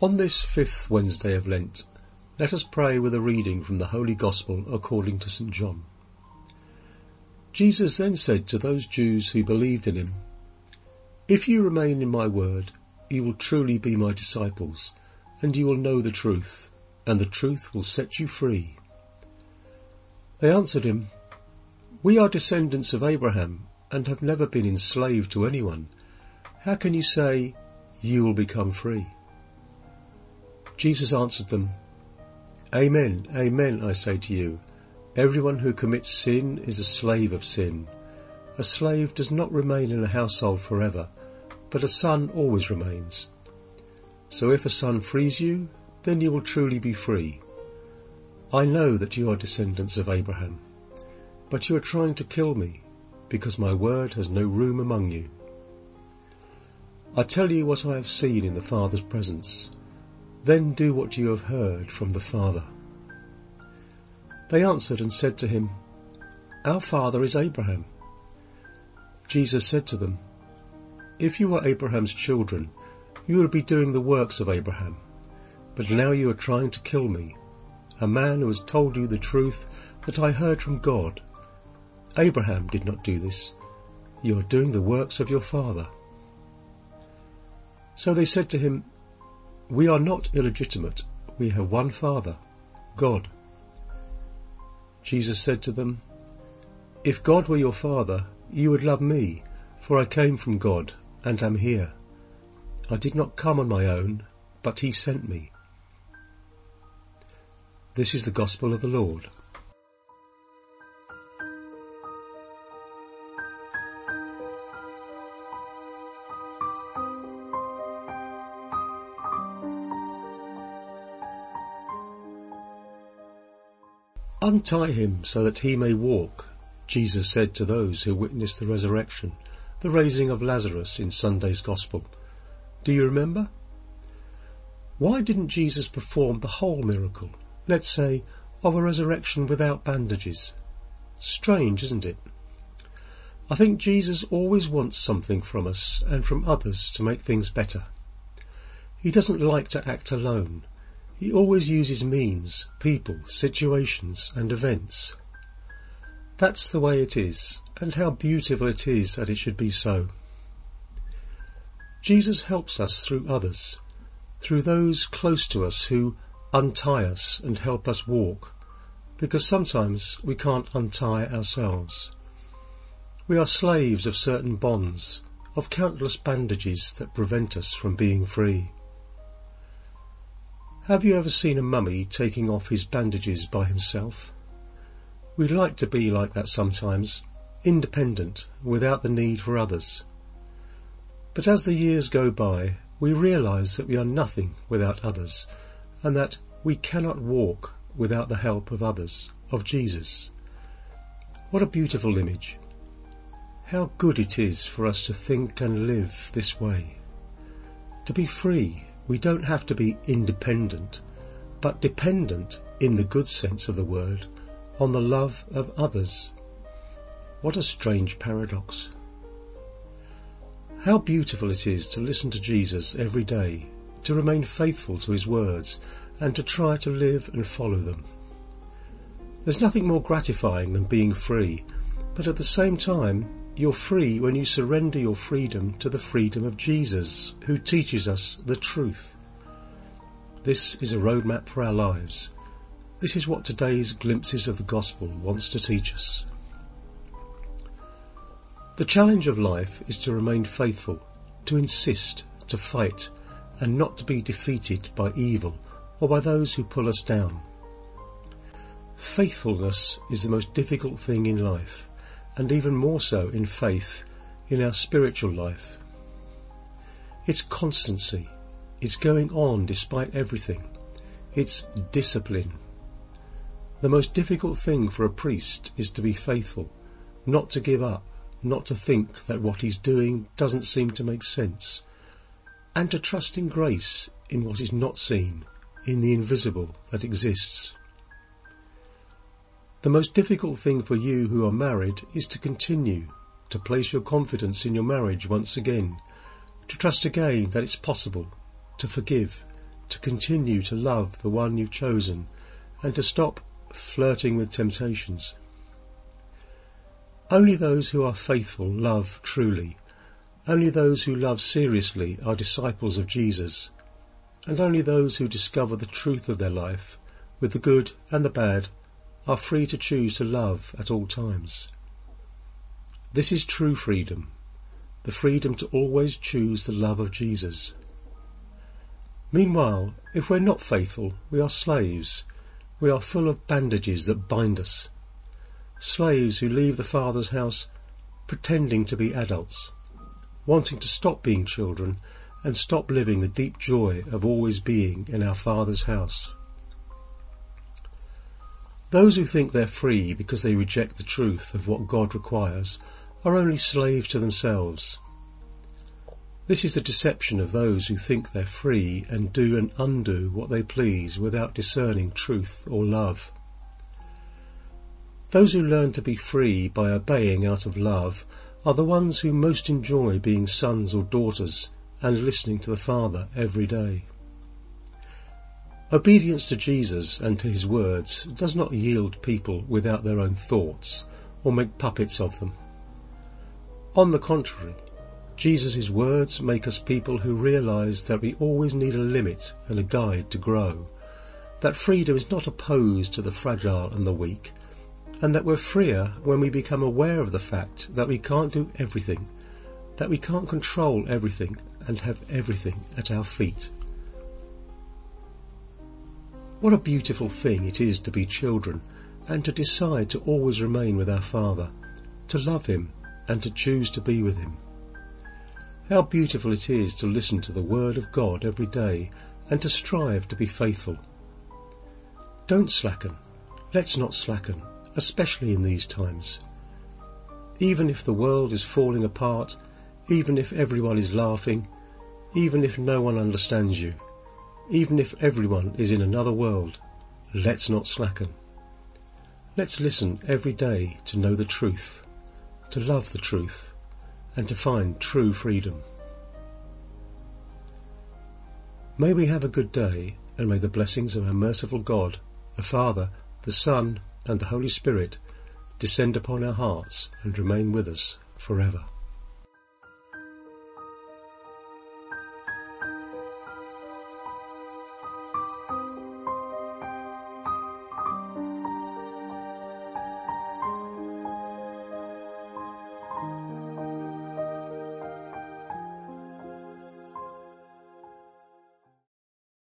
On this fifth Wednesday of Lent, let us pray with a reading from the Holy Gospel according to St. John. Jesus then said to those Jews who believed in him, If you remain in my word, you will truly be my disciples, and you will know the truth, and the truth will set you free. They answered him, We are descendants of Abraham, and have never been enslaved to anyone. How can you say, You will become free? Jesus answered them, Amen, amen, I say to you, everyone who commits sin is a slave of sin. A slave does not remain in a household forever, but a son always remains. So if a son frees you, then you will truly be free. I know that you are descendants of Abraham, but you are trying to kill me, because my word has no room among you. I tell you what I have seen in the Father's presence. Then do what you have heard from the Father. They answered and said to him, Our father is Abraham. Jesus said to them, If you were Abraham's children, you would be doing the works of Abraham. But now you are trying to kill me, a man who has told you the truth that I heard from God. Abraham did not do this. You are doing the works of your father. So they said to him, we are not illegitimate. We have one Father, God. Jesus said to them, If God were your Father, you would love me, for I came from God and am here. I did not come on my own, but he sent me. This is the gospel of the Lord. Untie him so that he may walk, Jesus said to those who witnessed the resurrection, the raising of Lazarus in Sunday's Gospel. Do you remember? Why didn't Jesus perform the whole miracle, let's say, of a resurrection without bandages? Strange, isn't it? I think Jesus always wants something from us and from others to make things better. He doesn't like to act alone. He always uses means, people, situations, and events. That's the way it is, and how beautiful it is that it should be so. Jesus helps us through others, through those close to us who untie us and help us walk, because sometimes we can't untie ourselves. We are slaves of certain bonds, of countless bandages that prevent us from being free. Have you ever seen a mummy taking off his bandages by himself? We'd like to be like that sometimes, independent, without the need for others. But as the years go by, we realize that we are nothing without others, and that we cannot walk without the help of others, of Jesus. What a beautiful image. How good it is for us to think and live this way. To be free we don't have to be independent, but dependent, in the good sense of the word, on the love of others. What a strange paradox. How beautiful it is to listen to Jesus every day, to remain faithful to his words, and to try to live and follow them. There's nothing more gratifying than being free, but at the same time, you're free when you surrender your freedom to the freedom of Jesus, who teaches us the truth. This is a roadmap for our lives. This is what today's glimpses of the gospel wants to teach us. The challenge of life is to remain faithful, to insist, to fight, and not to be defeated by evil or by those who pull us down. Faithfulness is the most difficult thing in life and even more so in faith, in our spiritual life. It's constancy. It's going on despite everything. It's discipline. The most difficult thing for a priest is to be faithful, not to give up, not to think that what he's doing doesn't seem to make sense, and to trust in grace in what is not seen, in the invisible that exists. The most difficult thing for you who are married is to continue to place your confidence in your marriage once again, to trust again that it's possible, to forgive, to continue to love the one you've chosen and to stop flirting with temptations. Only those who are faithful love truly. Only those who love seriously are disciples of Jesus. And only those who discover the truth of their life, with the good and the bad, are free to choose to love at all times. This is true freedom, the freedom to always choose the love of Jesus. Meanwhile, if we're not faithful, we are slaves. We are full of bandages that bind us. Slaves who leave the Father's house pretending to be adults, wanting to stop being children and stop living the deep joy of always being in our Father's house. Those who think they're free because they reject the truth of what God requires are only slaves to themselves. This is the deception of those who think they're free and do and undo what they please without discerning truth or love. Those who learn to be free by obeying out of love are the ones who most enjoy being sons or daughters and listening to the Father every day. Obedience to Jesus and to his words does not yield people without their own thoughts or make puppets of them. On the contrary, Jesus' words make us people who realize that we always need a limit and a guide to grow, that freedom is not opposed to the fragile and the weak, and that we're freer when we become aware of the fact that we can't do everything, that we can't control everything and have everything at our feet. What a beautiful thing it is to be children and to decide to always remain with our Father, to love Him and to choose to be with Him. How beautiful it is to listen to the Word of God every day and to strive to be faithful. Don't slacken. Let's not slacken especially in these times. Even if the world is falling apart, even if everyone is laughing, even if no one understands you, even if everyone is in another world, let's not slacken. Let's listen every day to know the truth, to love the truth, and to find true freedom. May we have a good day, and may the blessings of our merciful God, the Father, the Son, and the Holy Spirit descend upon our hearts and remain with us forever.